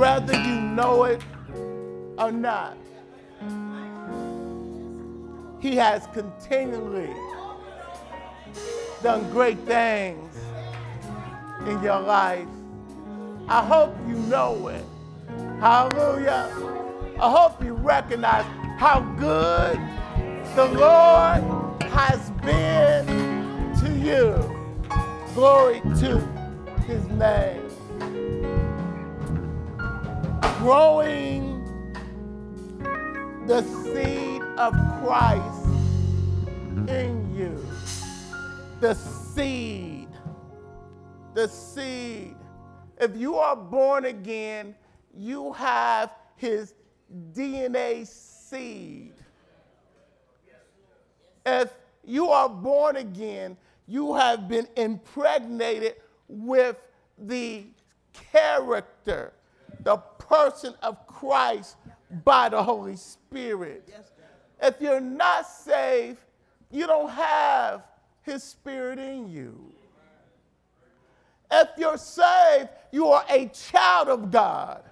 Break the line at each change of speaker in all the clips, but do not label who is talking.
whether you know it or not. He has continually done great things in your life. I hope you know it. Hallelujah. I hope you recognize how good the Lord has been to you. Glory to his name. Growing the seed of Christ mm-hmm. in you. The seed. The seed. If you are born again, you have his DNA seed. If you are born again, you have been impregnated with the character, the person of Christ by the Holy Spirit. If you're not saved, you don't have his spirit in you. If you're saved, you are a child of God.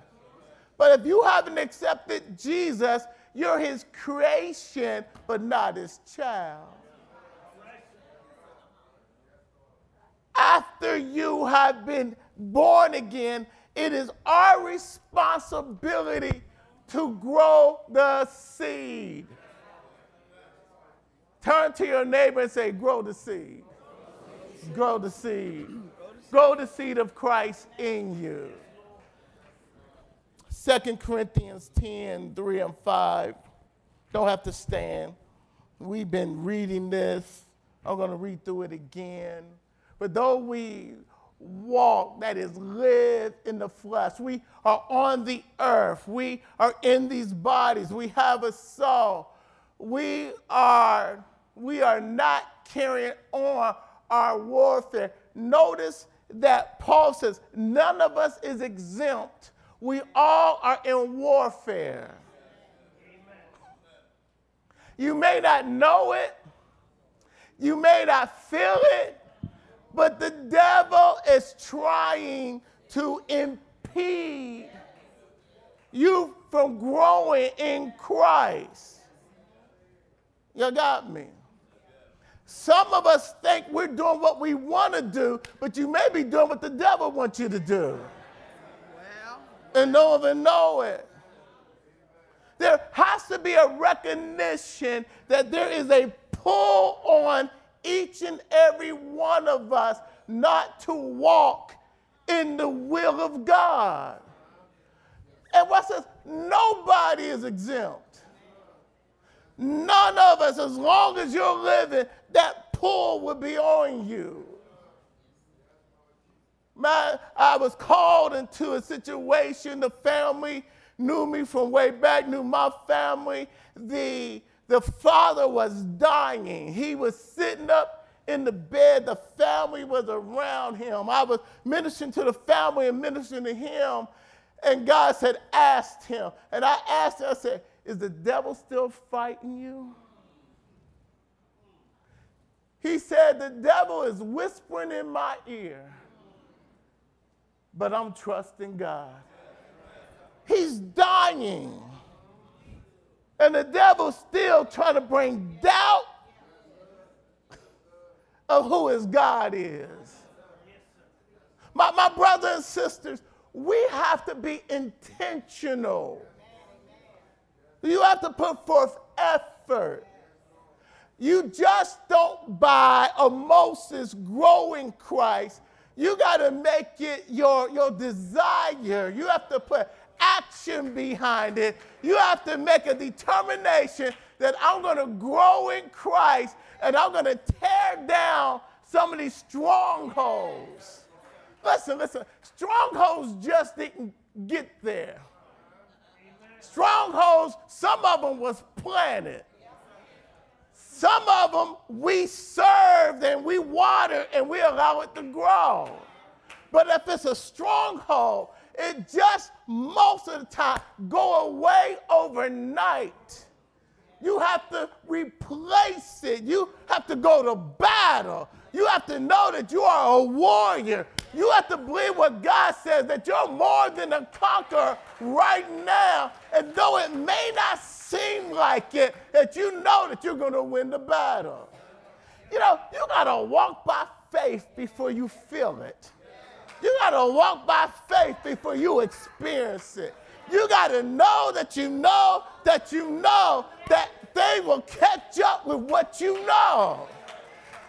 But if you haven't accepted Jesus, you're his creation, but not his child. After you have been born again, it is our responsibility to grow the seed. Turn to your neighbor and say, Grow the seed. Grow the seed. Grow the seed of Christ in you. 2 Corinthians 10 3 and 5. Don't have to stand. We've been reading this. I'm going to read through it again. But though we walk, that is, live in the flesh, we are on the earth, we are in these bodies, we have a soul, we are, we are not carrying on our warfare. Notice that Paul says, none of us is exempt. We all are in warfare. You may not know it, you may not feel it, but the devil is trying to impede you from growing in Christ. You got me? Some of us think we're doing what we want to do, but you may be doing what the devil wants you to do. Well. And don't even know it. There has to be a recognition that there is a pull on each and every one of us not to walk in the will of God. And what says nobody is exempt. None of us, as long as you're living, that pull will be on you. My, I was called into a situation, the family knew me from way back, knew my family. The, the father was dying. He was sitting up in the bed. The family was around him. I was ministering to the family and ministering to him. And God said, asked him. And I asked him, I said, is the devil still fighting you? He said, The devil is whispering in my ear, but I'm trusting God. He's dying. And the devil's still trying to bring doubt of who his God is. My, my brothers and sisters, we have to be intentional. You have to put forth effort. You just don't buy a Moses growing Christ. You got to make it your, your desire. You have to put action behind it. You have to make a determination that I'm going to grow in Christ and I'm going to tear down some of these strongholds. Listen, listen, strongholds just didn't get there. Strongholds, some of them was planted. Some of them we served and we watered and we allow it to grow. But if it's a stronghold, it just most of the time go away overnight. You have to replace it. You have to go to battle. You have to know that you are a warrior. You have to believe what God says that you're more than a conqueror right now. And though it may not seem like it, that you know that you're going to win the battle. You know, you got to walk by faith before you feel it. You got to walk by faith before you experience it. You got to know that you know that you know that they will catch up with what you know.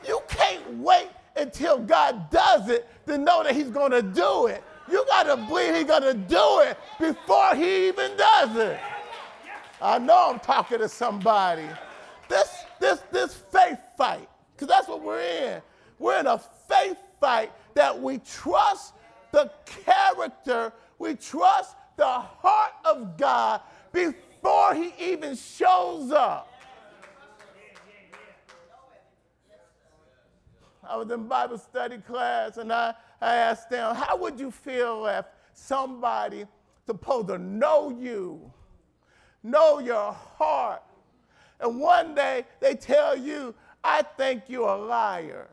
You can't wait until God does it to know that He's going to do it. You got to believe He's going to do it before He even does it. I know I'm talking to somebody. This, this, this faith fight, because that's what we're in. We're in a faith fight that we trust the character, we trust the heart of God before He even shows up. I was in Bible study class and I, I asked them, How would you feel if somebody supposed to know you, know your heart, and one day they tell you, I think you're a liar?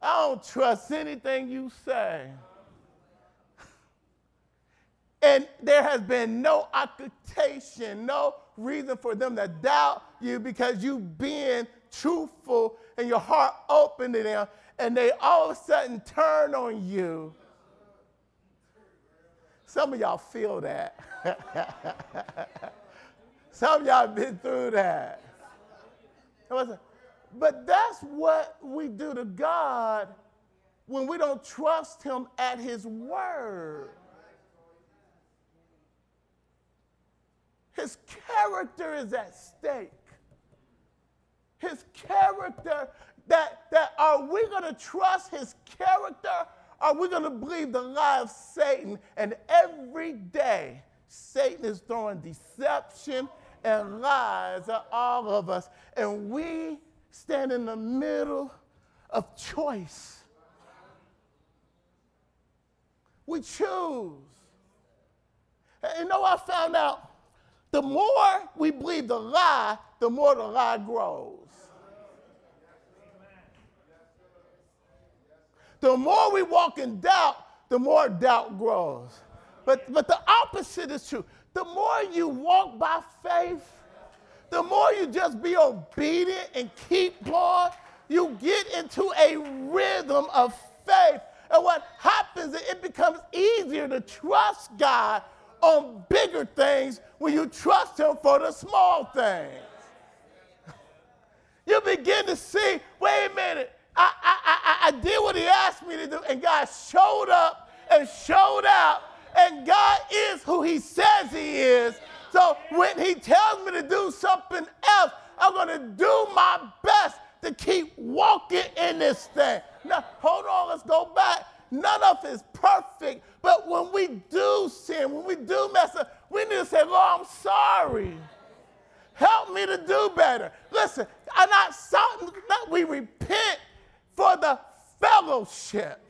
I don't trust anything you say. And there has been no occupation, no reason for them to doubt you because you've been truthful and your heart open to them, and they all of a sudden turn on you. Some of y'all feel that. Some of y'all been through that. But that's what we do to God when we don't trust Him at His word. His character is at stake. His character, that, that are we going to trust his character? Are we going to believe the lie of Satan? And every day, Satan is throwing deception and lies at all of us. And we stand in the middle of choice. We choose. And you know, I found out the more we believe the lie, the more the lie grows. The more we walk in doubt, the more doubt grows. But, but the opposite is true. The more you walk by faith, the more you just be obedient and keep going, you get into a rhythm of faith. And what happens is it becomes easier to trust God on bigger things when you trust Him for the small things. You begin to see, wait a minute, I, I, I, I did what He asked me to do, and God showed up and showed out, and God is who He says He is. So when He tells me to do something else, I'm going to do my best to keep walking in this thing. Now, hold on, let's go back. None of it is perfect, but when we do sin, when we do mess up, we need to say, Lord, I'm sorry. Help me to do better. Listen, I'm not, not we repent for the fellowship.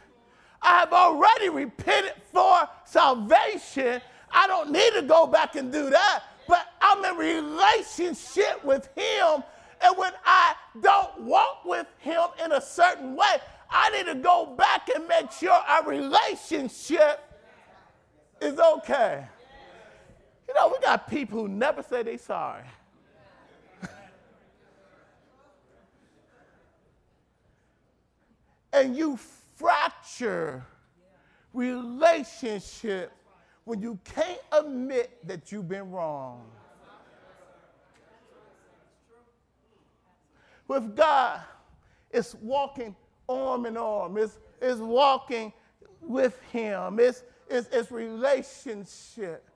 I have already repented for salvation. I don't need to go back and do that. But I'm in relationship with Him. And when I don't walk with Him in a certain way, I need to go back and make sure our relationship is okay. You know, we got people who never say they sorry. and you fracture relationship when you can't admit that you've been wrong. With God, it's walking arm in arm. It's, it's walking with him. It's, it's, it's relationship.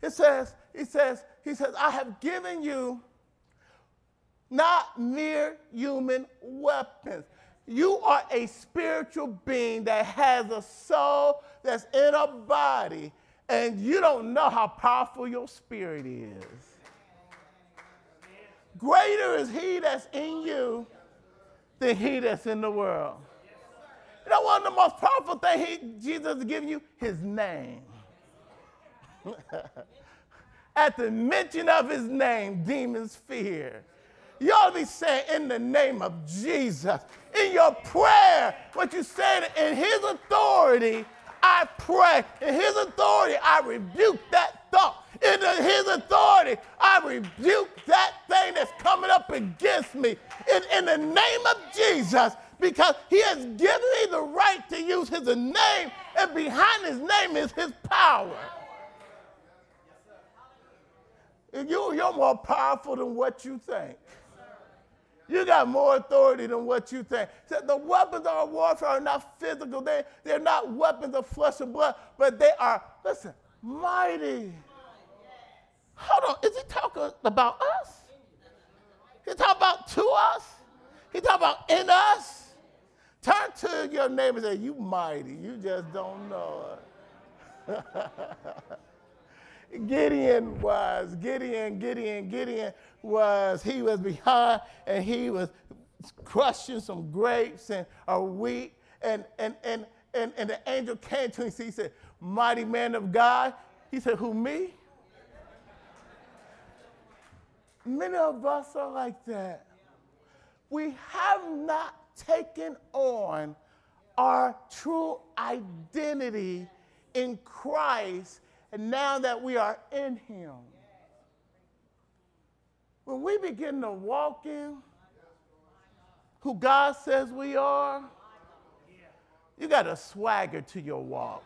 It says, he says, he says, I have given you not mere human weapons. You are a spiritual being that has a soul that's in a body, and you don't know how powerful your spirit is. Greater is he that's in you than he that's in the world. You know, one of the most powerful things he, Jesus is giving you? His name. At the mention of his name, demons fear. You ought to be saying, in the name of Jesus. In your prayer, what you said, in his authority, I pray. In his authority, I rebuke that thought. In his authority, I rebuke that thing that's coming up against me. In, in the name of Jesus, because he has given me the right to use his name, and behind his name is his power. You, you're more powerful than what you think. You got more authority than what you think. So the weapons of our warfare are not physical. They, they're not weapons of flesh and blood, but they are, listen, mighty. Hold on. Is he talking about us? He talking about to us? He talking about in us? Turn to your neighbor and say, You mighty. You just don't know it. Gideon was, Gideon, Gideon, Gideon was, he was behind and he was crushing some grapes and a wheat. And, and, and, and, and the angel came to him and he said, Mighty man of God. He said, Who, me? Many of us are like that. We have not taken on our true identity in Christ and now that we are in Him. When we begin to walk in who God says we are, you got a swagger to your walk.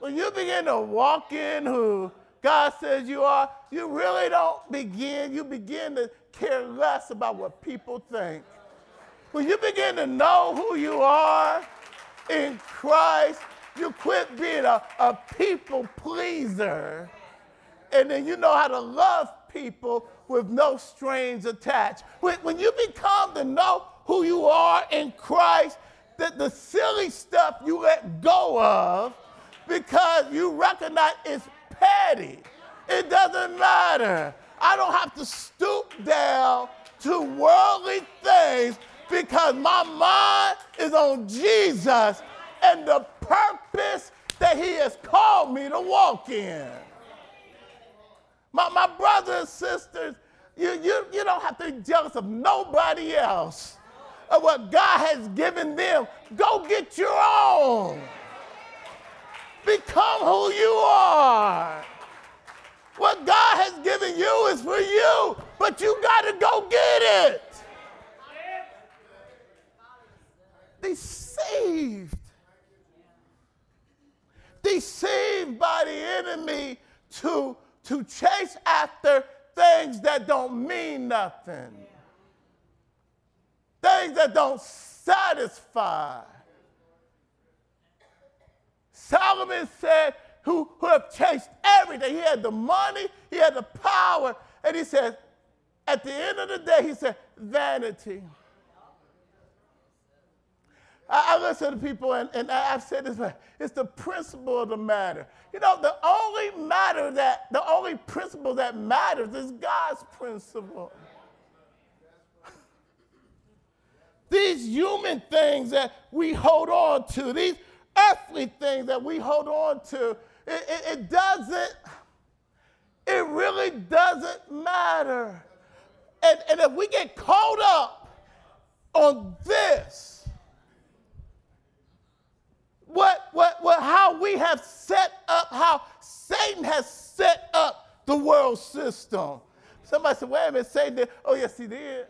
When you begin to walk in who God says you are, you really don't begin, you begin to care less about what people think. When you begin to know who you are in Christ, you quit being a, a people pleaser. And then you know how to love people with no strings attached. When, when you become to know who you are in Christ, that the silly stuff you let go of because you recognize it's petty. It doesn't matter. I don't have to stoop down to worldly things because my mind is on Jesus and the purpose that He has called me to walk in. My, my brothers and sisters, you, you, you don't have to be jealous of nobody else of what God has given them. Go get your own. Become who you are. What God has given you is for you, but you got to go get it. Deceived. Deceived by the enemy to, to chase after things that don't mean nothing, things that don't satisfy. Solomon said, who, who have chased everything. He had the money, he had the power, and he said, at the end of the day, he said, vanity. I, I listen to people, and, and I've said this, it's the principle of the matter. You know, the only matter that, the only principle that matters is God's principle. these human things that we hold on to, these earthly things that we hold on to, it, it, it doesn't, it really doesn't matter. And, and if we get caught up on this, what, what, what, how we have set up, how Satan has set up the world system. Somebody said, wait a minute, Satan did. Oh, yes, he did.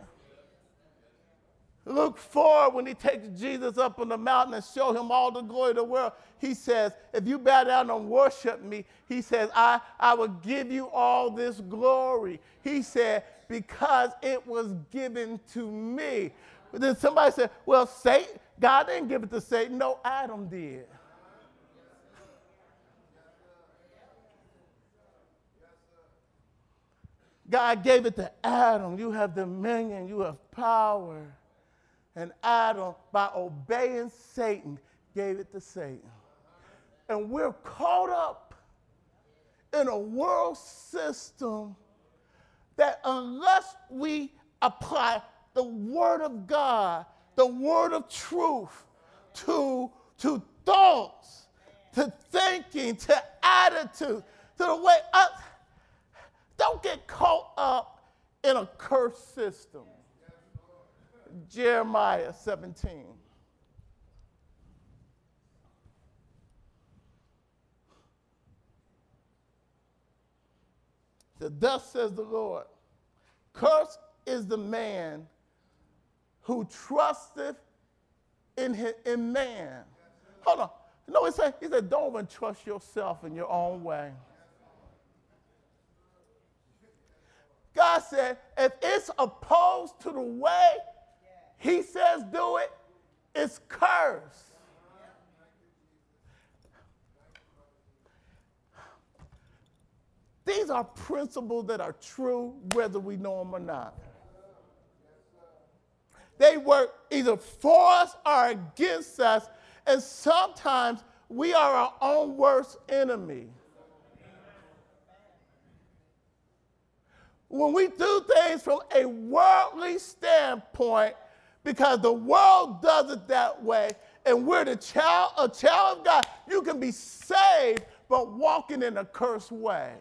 Luke 4, when he takes Jesus up on the mountain and show him all the glory of the world, he says, if you bow down and worship me, he says, I, I will give you all this glory. He said, because it was given to me. But then somebody said, well, Satan, God didn't give it to Satan. No, Adam did. God gave it to Adam. You have dominion, you have power. And Adam, by obeying Satan, gave it to Satan. And we're caught up in a world system that unless we apply the Word of God, the Word of truth to, to thoughts, to thinking, to attitude, to the way up, don't get caught up in a cursed system. Jeremiah 17. So thus says the Lord, cursed is the man who trusteth in, his, in man. Hold on. No, he said? He said, don't even trust yourself in your own way. God said, if it's opposed to the way he says do it, it's cursed. These are principles that are true whether we know them or not. They work either for us or against us, and sometimes we are our own worst enemy. When we do things from a worldly standpoint, because the world does it that way, and we're the child, a child of God, you can be saved but walking in a cursed way.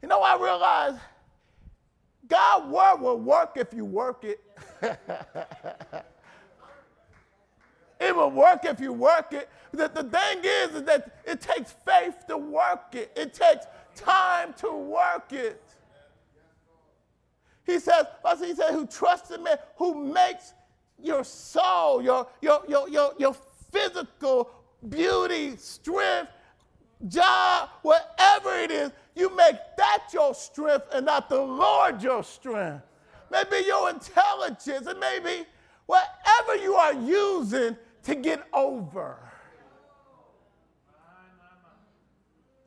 You know, I realize God word will work if you work it. it will work if you work it. The, the thing is, is that it takes faith to work it. It takes time to work it. He says, he said, who trusts in me, who makes your soul, your, your, your, your, your physical beauty, strength, job, whatever it is, you make that your strength and not the Lord your strength. Maybe your intelligence, and maybe whatever you are using to get over.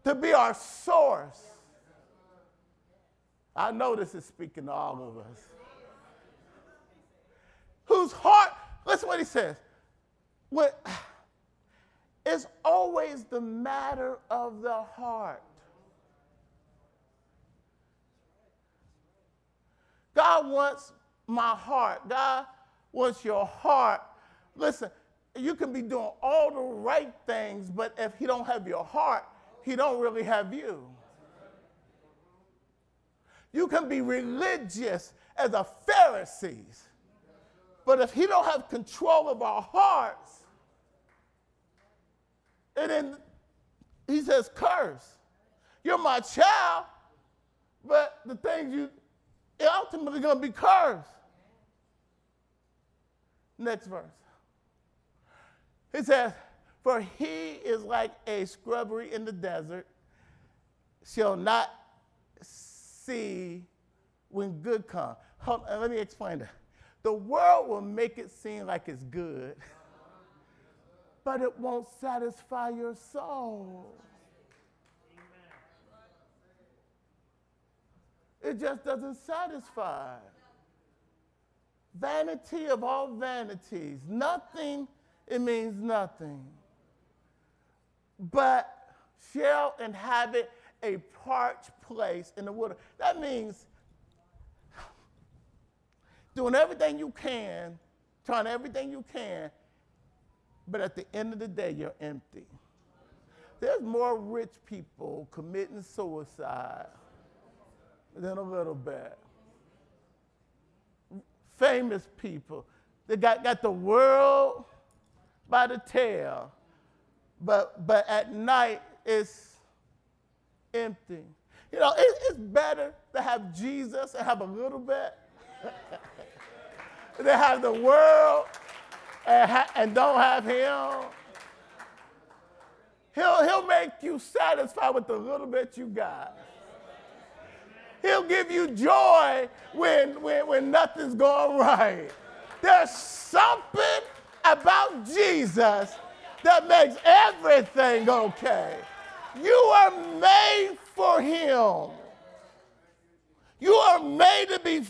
To be our source. I know this is speaking to all of us. Whose heart, listen what he says. What, it's always the matter of the heart. God wants my heart. God wants your heart. Listen, you can be doing all the right things, but if he don't have your heart, he don't really have you. You can be religious as a Pharisees, but if he don't have control of our hearts, and then he says, curse. You're my child, but the things you ultimately going to be cursed. Next verse. He says, For he is like a scrubbery in the desert, shall not see when good comes. Let me explain that. The world will make it seem like it's good, but it won't satisfy your soul. It just doesn't satisfy. Vanity of all vanities. Nothing, it means nothing. But shall inhabit a parched place in the water. That means doing everything you can, trying everything you can, but at the end of the day, you're empty. There's more rich people committing suicide than a little bit. Famous people. They got, got the world by the tail, but, but at night it's empty. You know, it, it's better to have Jesus and have a little bit than have the world and, ha- and don't have Him. He'll, he'll make you satisfied with the little bit you got. He'll give you joy when, when, when nothing's going right. There's something about Jesus that makes everything okay. You are made for him. You are made to be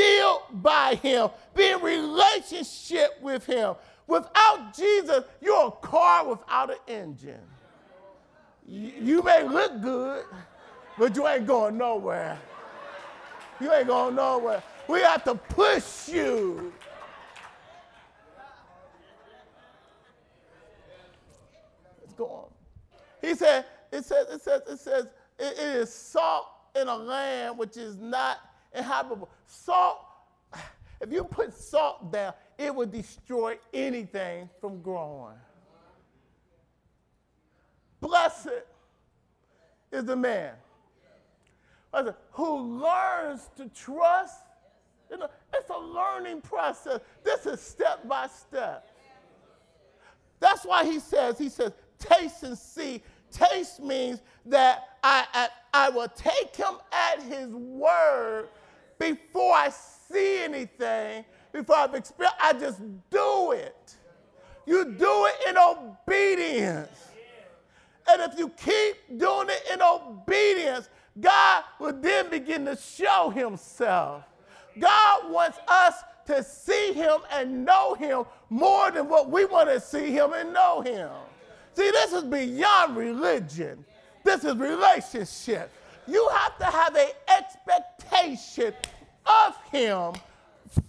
filled by him, be in relationship with him. Without Jesus, you're a car without an engine. You may look good, but you ain't going nowhere. You ain't going nowhere. We have to push you. Let's go on. He said, it says, it says, it says, it is salt in a land which is not inhabitable. Salt, if you put salt there, it would destroy anything from growing. Blessed is the man who learns to trust. You know, it's a learning process. This is step by step. That's why he says, he says, taste and see. Taste means that I, I, I will take him at his word before I see anything, before I've experienced, I just do it. You do it in obedience. And if you keep doing it in obedience, God will then begin to show himself. God wants us to see him and know him more than what we want to see him and know him. See, this is beyond religion. This is relationship. You have to have an expectation of him,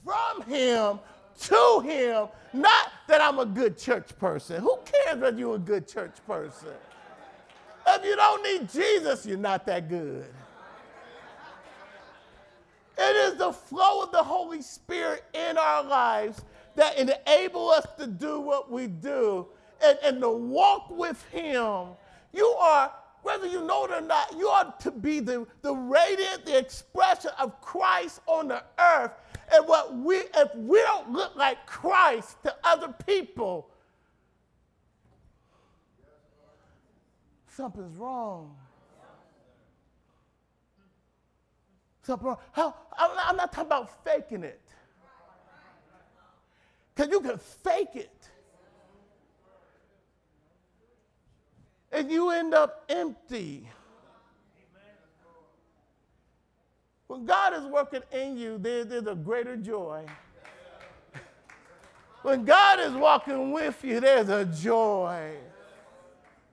from him, to him. Not that I'm a good church person. Who cares whether you're a good church person? If you don't need Jesus, you're not that good. It is the flow of the Holy Spirit in our lives that enable us to do what we do and, and to walk with Him. You are, whether you know it or not, you are to be the, the radiant, the expression of Christ on the earth. And what we, if we don't look like Christ to other people, something's wrong. Something wrong. How, I'm, not, I'm not talking about faking it. Because you can fake it. And you end up empty. When God is working in you, there, there's a greater joy. When God is walking with you, there's a joy.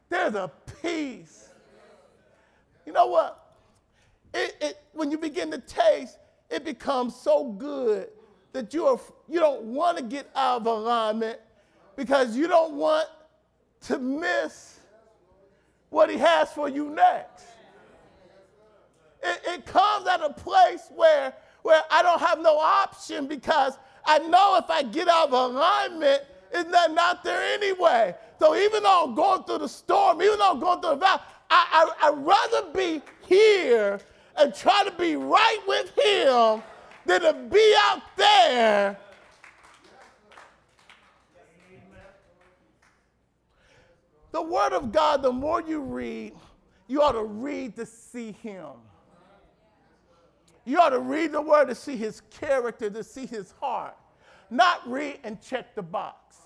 There's a peace. You know what? It, it, when you begin to taste, it becomes so good that you, are, you don't want to get out of alignment because you don't want to miss what he has for you next. It, it comes at a place where, where I don't have no option because I know if I get out of alignment, it's not, not there anyway. So even though I'm going through the storm, even though I'm going through the valley, I, I, I'd rather be here and try to be right with him than to be out there. The Word of God, the more you read, you ought to read to see Him. You ought to read the Word to see His character, to see His heart, not read and check the box.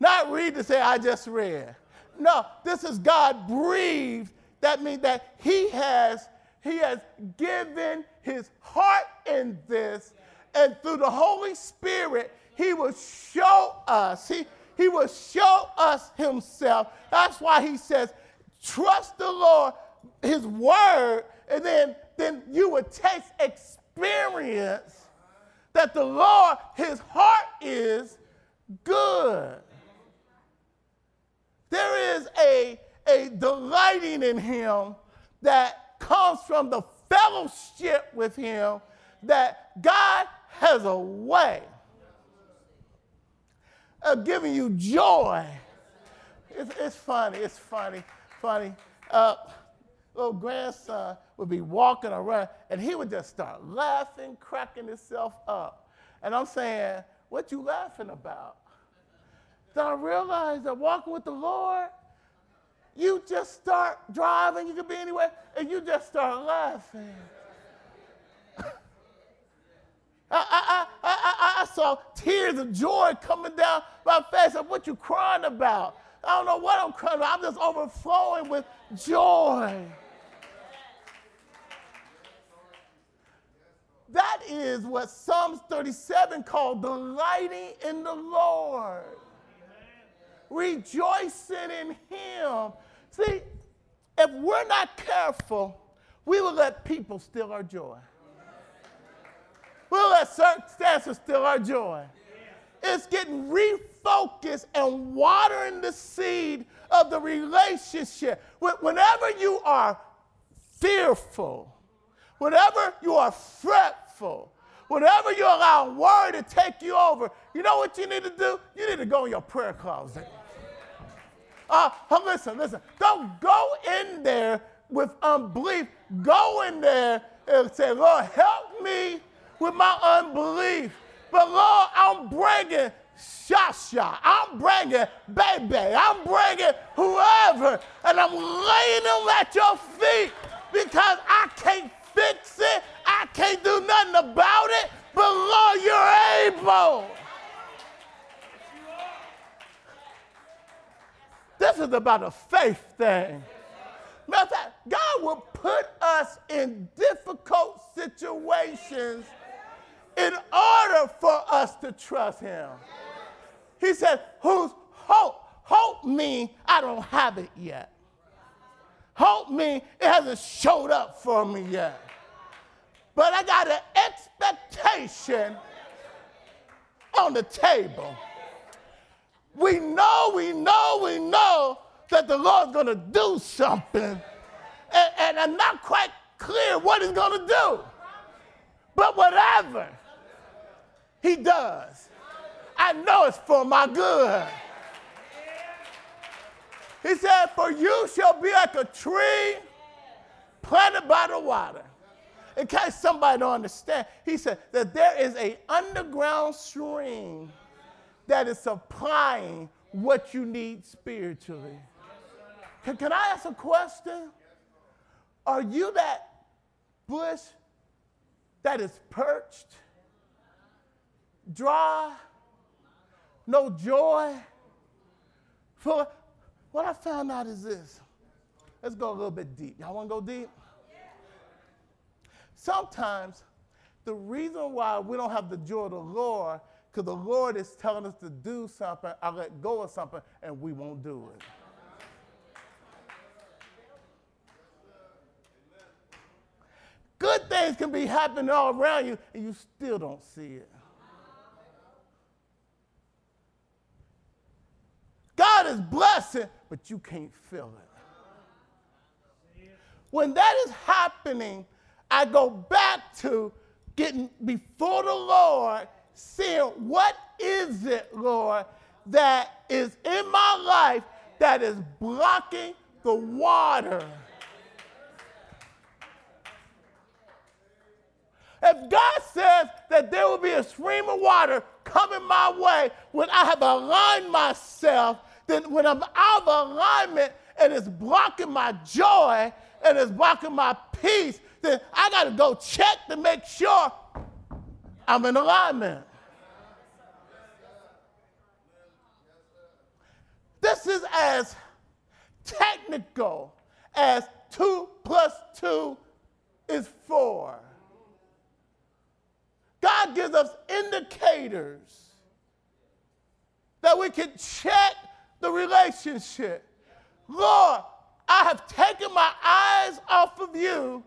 Not read to say, I just read. No, this is God breathed. That means that He has, He has given His heart in this, and through the Holy Spirit, He will show us. He, he will show us Himself. That's why He says, trust the Lord, His word, and then, then you will taste experience that the Lord, His heart is good. There is a, a delighting in him that comes from the fellowship with him that God has a way of giving you joy. It's, it's funny, it's funny, funny. Uh, little grandson would be walking around and he would just start laughing, cracking himself up. And I'm saying, what you laughing about? Then I realized that walking with the Lord, you just start driving, you could be anywhere, and you just start laughing. I, I, I, I, saw tears of joy coming down my face. Said, what you crying about? I don't know what I'm crying about. I'm just overflowing with joy. That is what Psalms 37 called delighting in the Lord rejoicing in Him. See, if we're not careful, we will let people steal our joy. We'll let circumstances steal our joy. it's getting refocused and watering the seed of the relationship. Whenever you are fearful, whenever you are fretful, whenever you allow worry to take you over, you know what you need to do? You need to go in your prayer closet. Uh, listen, listen. Don't go in there with unbelief. Go in there and say, Lord, help me with my unbelief. But Lord, I'm bringing Shasha. I'm bringing Baby. I'm bringing whoever. And I'm laying them at your feet because I can't fix it. I can't do nothing about it. But Lord, you're able. This is about a faith thing. Matter of fact, God will put us in difficult situations in order for us to trust Him. He said, Whose hope? Hope me I don't have it yet. Hope me it hasn't showed up for me yet. But I got an expectation on the table. We know, we know, we know that the Lord's to do something. And, and I'm not quite clear what he's to do. But whatever he does, I know it's for my good. He said, For you shall be like a tree planted by the water. In case somebody don't understand, he said that there is a underground stream that is supplying what you need spiritually. Can, can I ask a question? Are you that bush that is perched, dry, no joy? For what I found out is this. Let's go a little bit deep. Y'all want to go deep? Sometimes the reason why we don't have the joy of the Lord because the Lord is telling us to do something, I let go of something, and we won't do it. Good things can be happening all around you, and you still don't see it. God is blessing, but you can't feel it. When that is happening, I go back to getting before the Lord seeing what is it, Lord, that is in my life that is blocking the water. If God says that there will be a stream of water coming my way when I have aligned myself, then when I'm out of alignment and it's blocking my joy and it's blocking my peace, then I got to go check to make sure I'm in alignment. This is as technical as two plus two is four. God gives us indicators that we can check the relationship. Lord, I have taken my eyes off of you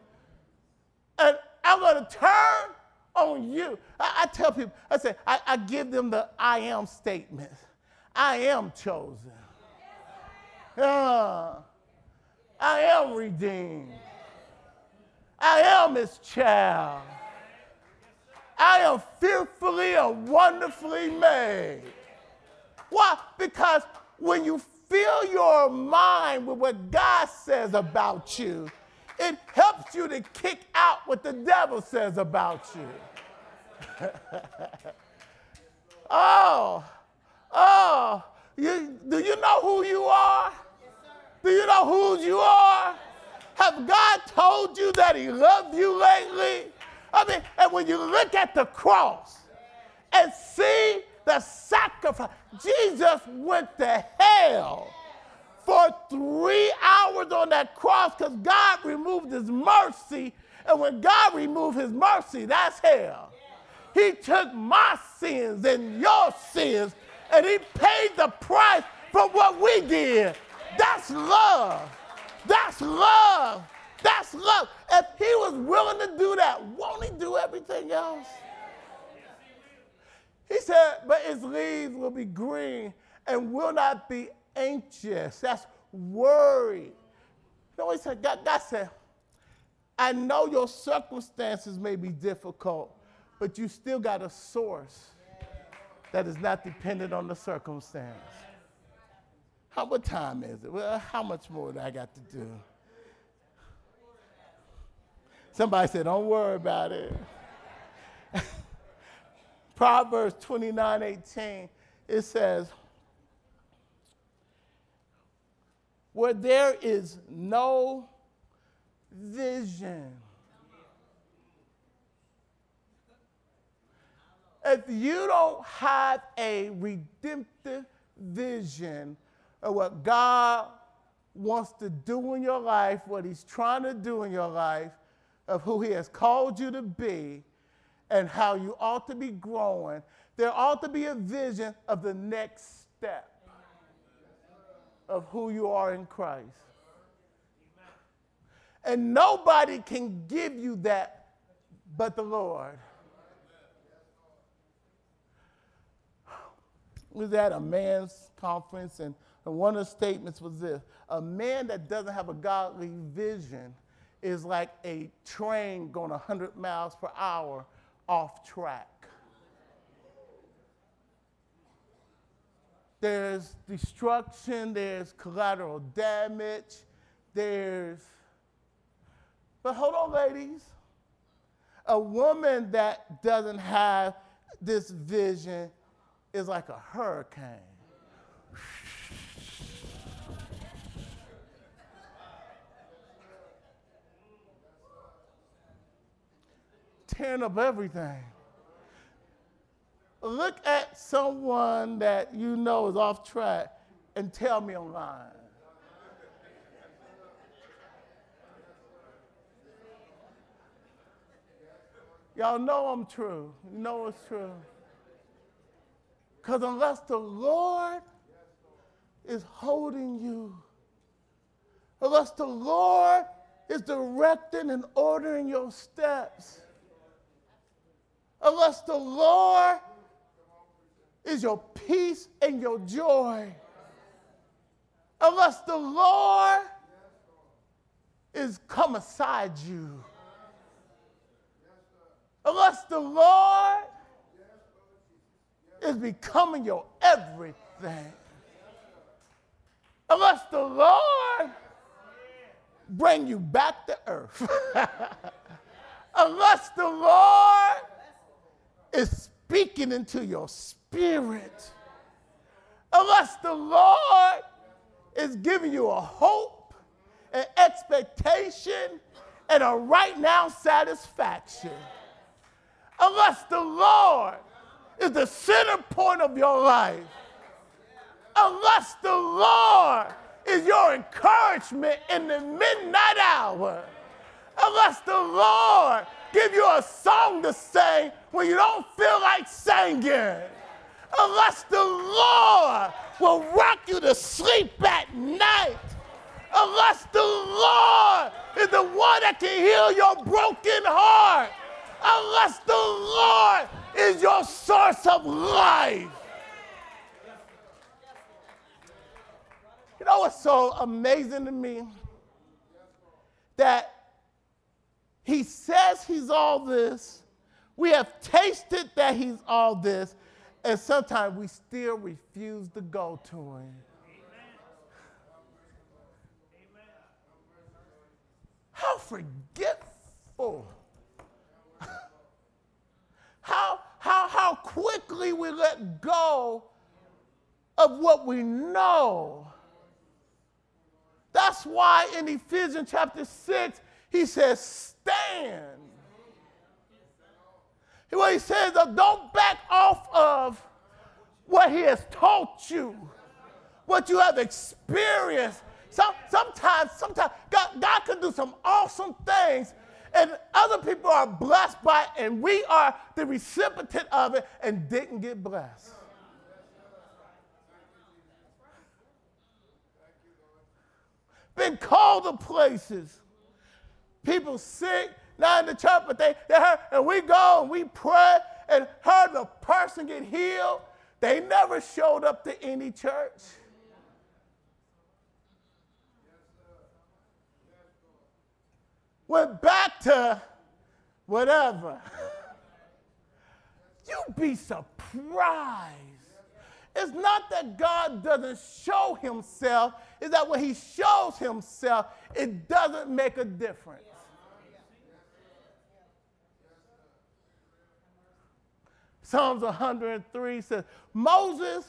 and I'm going to turn on you. I, I, tell people, I say, I, I give them the I am statement. I am chosen. Uh, I am redeemed. I am his child. I am fearfully and wonderfully made. Why? Because when you fill your mind with what God says about you, it helps you to kick out what the devil says about you. oh, oh, you, do you know who you are? Do you know who you are? Have God told you that He loved you lately? I mean, and when you look at the cross and see the sacrifice, Jesus went to hell for three hours on that cross because God removed His mercy. And when God removed His mercy, that's hell. He took my sins and your sins and He paid the price for what we did. That's love. That's love. That's love. If he was willing to do that, won't he do everything else? He said, but its leaves will be green and will not be anxious. That's worry. Know he said? God, God said, I know your circumstances may be difficult, but you still got a source that is not dependent on the circumstance. How what time is it? Well, how much more do I got to do? Somebody said, Don't worry about it. Proverbs 29 18, it says, Where there is no vision. If you don't have a redemptive vision of what God wants to do in your life, what He's trying to do in your life, of who He has called you to be, and how you ought to be growing, there ought to be a vision of the next step of who you are in Christ. And nobody can give you that but the Lord. We was at a man's conference, and one of the statements was this A man that doesn't have a godly vision is like a train going 100 miles per hour off track. There's destruction, there's collateral damage, there's. But hold on, ladies. A woman that doesn't have this vision is like a hurricane. Tearing up everything. Look at someone that you know is off track and tell me online. Y'all know I'm true. You know it's true. Because unless the Lord is holding you, unless the Lord is directing and ordering your steps, unless the Lord is your peace and your joy, unless the Lord is come aside you, unless the Lord is becoming your everything. Unless the Lord bring you back to earth. Unless the Lord into your spirit. Unless the Lord is giving you a hope, an expectation, and a right now satisfaction. Unless the Lord is the center point of your life. Unless the Lord is your encouragement in the midnight hour. Unless the Lord give you a song to sing when you don't feel like singing. Unless the Lord will rock you to sleep at night. Unless the Lord is the one that can heal your broken heart. Unless the Lord is your source of life. You know what's so amazing to me? That he says he's all this. We have tasted that he's all this, and sometimes we still refuse to go to him. How forgetful how, how, how quickly we let go of what we know. That's why in Ephesians chapter 6, he says, stand. What he says, uh, don't back off of what he has taught you, what you have experienced. Some, sometimes, sometimes God, God can do some awesome things and other people are blessed by it, and we are the recipient of it and didn't get blessed. Been called to places. People sick, not in the church, but they, they hurt, and we go and we pray, and heard the person get healed, they never showed up to any church. Went back to whatever. You'd be surprised. It's not that God doesn't show himself, it's that when he shows himself, it doesn't make a difference. Psalms 103 says, Moses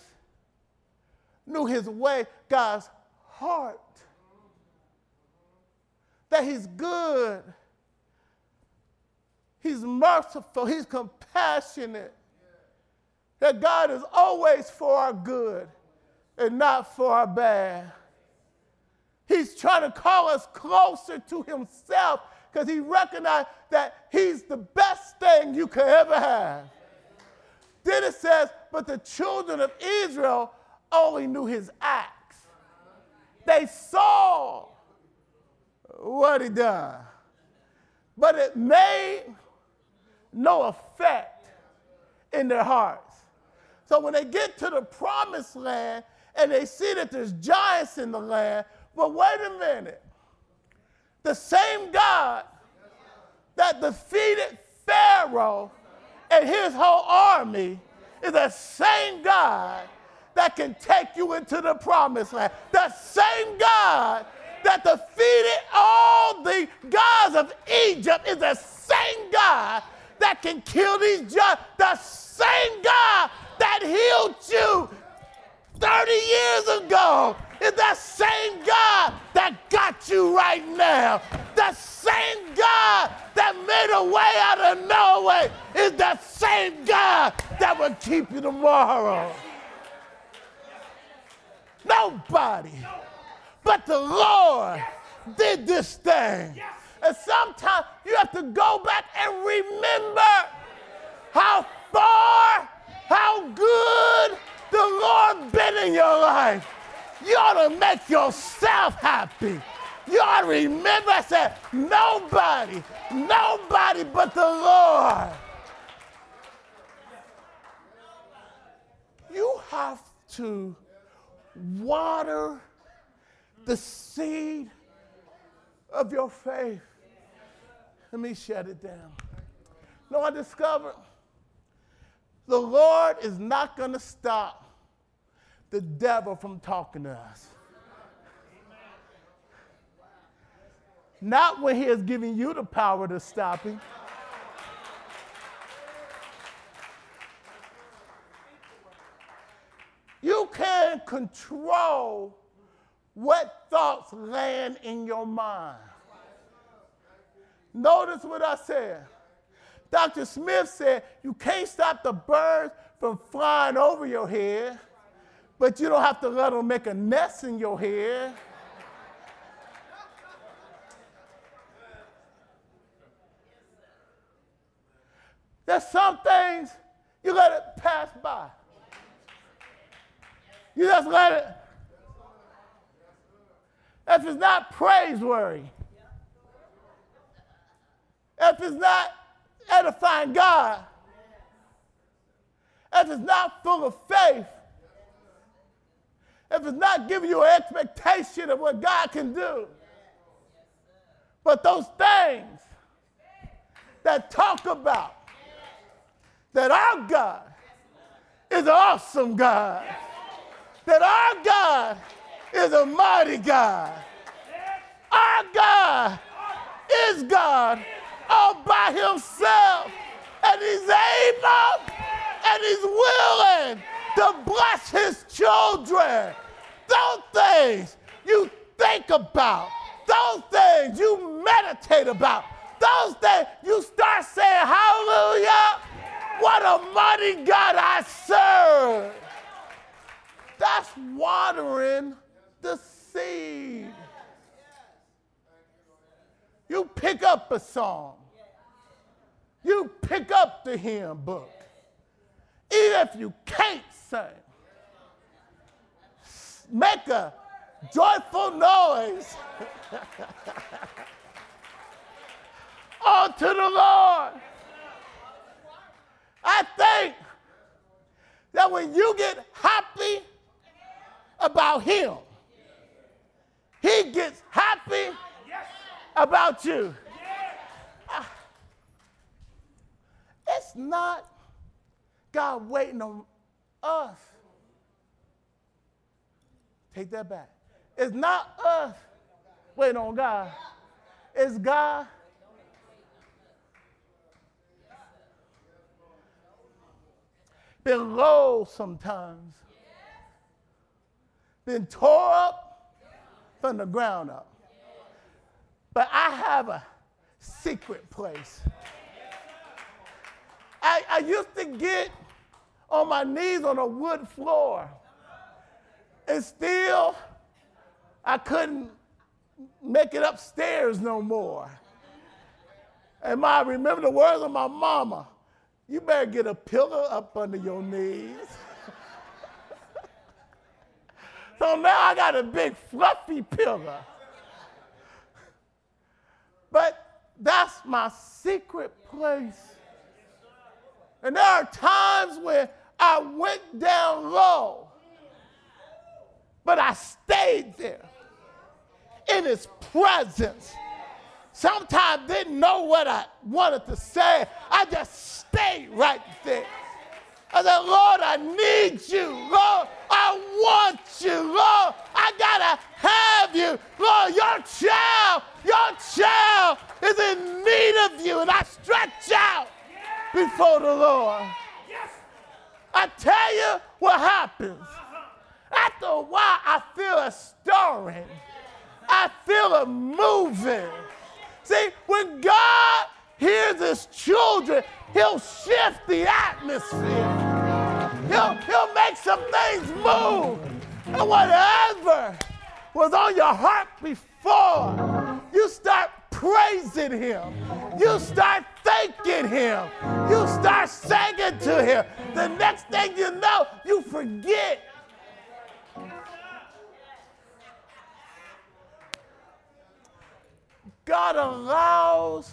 knew his way, God's heart, that he's good, he's merciful, he's compassionate, that God is always for our good and not for our bad. He's trying to call us closer to himself because he recognized that he's the best thing you could ever have. Then it says, but the children of Israel only knew his acts. They saw what he done, but it made no effect in their hearts. So when they get to the promised land and they see that there's giants in the land, but wait a minute. The same God that defeated Pharaoh and his whole army is the same God that can take you into the promised land. The same God that defeated all the gods of Egypt is the same God that can kill these giants. The same God that healed you 30 years ago is the same God that got you right now. The same God that made a way out of no way is the same God that will keep you tomorrow. Nobody but the Lord did this thing. And sometimes you have to go back and remember how far, how good the Lord been in your life. You ought to make yourself happy. You ought to remember, I said, nobody, nobody but the Lord. You have to water the seed of your faith. Let me shut it down. No, I discovered the Lord is not going to stop the devil from talking to us. Not when he has given you the power to stop him. You can control what thoughts land in your mind. Notice what I said. Dr. Smith said you can't stop the birds from flying over your head, but you don't have to let them make a nest in your head. There's some things you let it pass by. You just let it. If it's not praiseworthy, if it's not edifying God, if it's not full of faith, if it's not giving you an expectation of what God can do, but those things that talk about that our God is an awesome God, that our God is a mighty God, our God is God all by himself. And he's able and he's willing to bless his children. Those things you think about, those things you meditate about, those things you start saying, Hallelujah, what a mighty God I serve. That's watering the seed. You pick up a song. You pick up the hymn book. Even if you can't sing, make a joyful noise unto the Lord. I think that when you get happy about him, he gets happy about you. Ah. It's not God waiting on us. Take that back. It's not us waiting on God. It's God. Been low sometimes. Been tore up from the ground up. But I have a secret place. I, I used to get on my knees on a wood floor. And still, I couldn't make it upstairs no more. And I remember the words of my mama you better get a pillow up under your knees. so now I got a big fluffy pillow. But that's my secret place. And there are times when I went down low, but I stayed there in his presence. Sometimes didn't know what I wanted to say. I just stayed right there. I said, Lord, I need you. Lord, I want you. Lord, I gotta have you. Lord, your child, your child is in need of you. And I stretch out before the Lord. I tell you what happens. After a while, I feel a stirring. I feel a moving. See, when God hears his children, he'll shift the atmosphere. He'll, he'll make some things move. And whatever was on your heart before, you start praising him. You start thanking him. You start singing to him. The next thing you know, you forget. God allows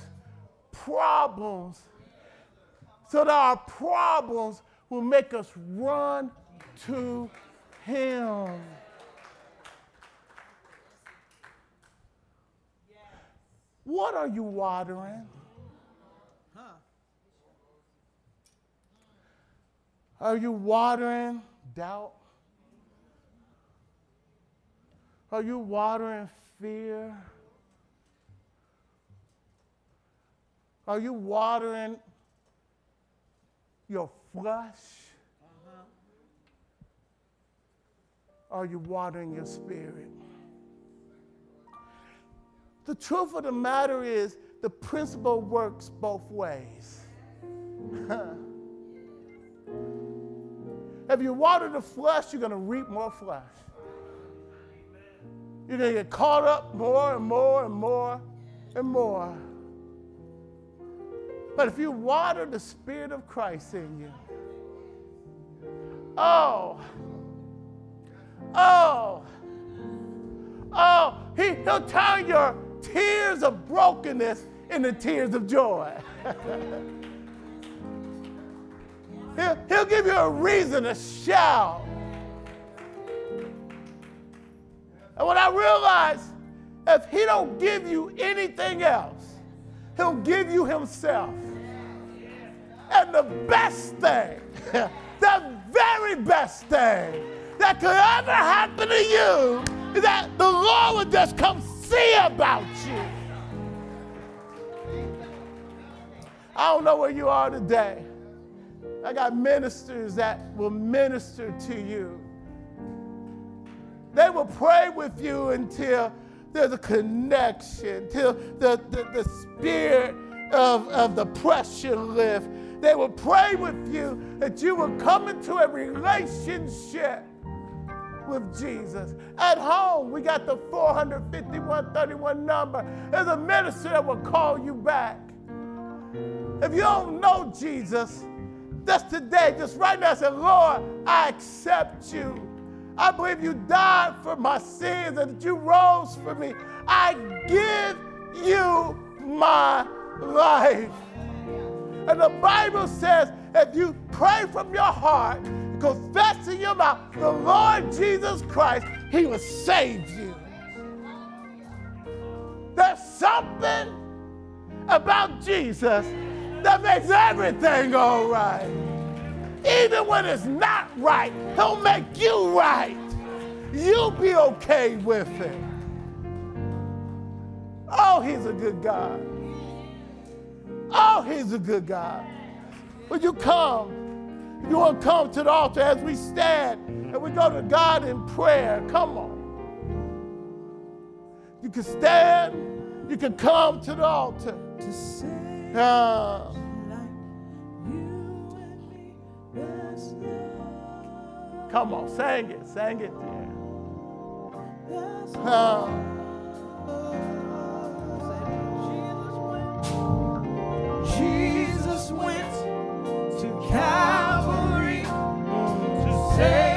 problems so that our problems will make us run to him. What are you watering? Are you watering doubt? Are you watering fear? Are you watering your flesh? Uh-huh. Are you watering your spirit? The truth of the matter is, the principle works both ways. if you water the flesh, you're going to reap more flesh. You're going to get caught up more and more and more and more. But if you water the Spirit of Christ in you, oh, oh, oh, he, he'll turn your tears of brokenness into tears of joy. he'll, he'll give you a reason to shout. And when I realize if he don't give you anything else, he'll give you himself. And the best thing, the very best thing that could ever happen to you is that the Lord would just come see about you. I don't know where you are today. I got ministers that will minister to you. They will pray with you until there's a connection, till the, the, the spirit of, of the pressure lift. They will pray with you that you will come into a relationship with Jesus. At home, we got the 45131 number. There's a minister that will call you back. If you don't know Jesus, just today, just right now, say, Lord, I accept you. I believe you died for my sins and that you rose for me. I give you my life. And the Bible says if you pray from your heart, confess in your mouth the Lord Jesus Christ, he will save you. There's something about Jesus that makes everything all right. Even when it's not right, he'll make you right. You'll be okay with it. Oh, he's a good God. Oh, he's a good God. Would you come? You want to come to the altar as we stand and we go to God in prayer. Come on. You can stand, you can come to the altar. Come on, sing it, sing it. Yeah.
Jesus went to Calvary to save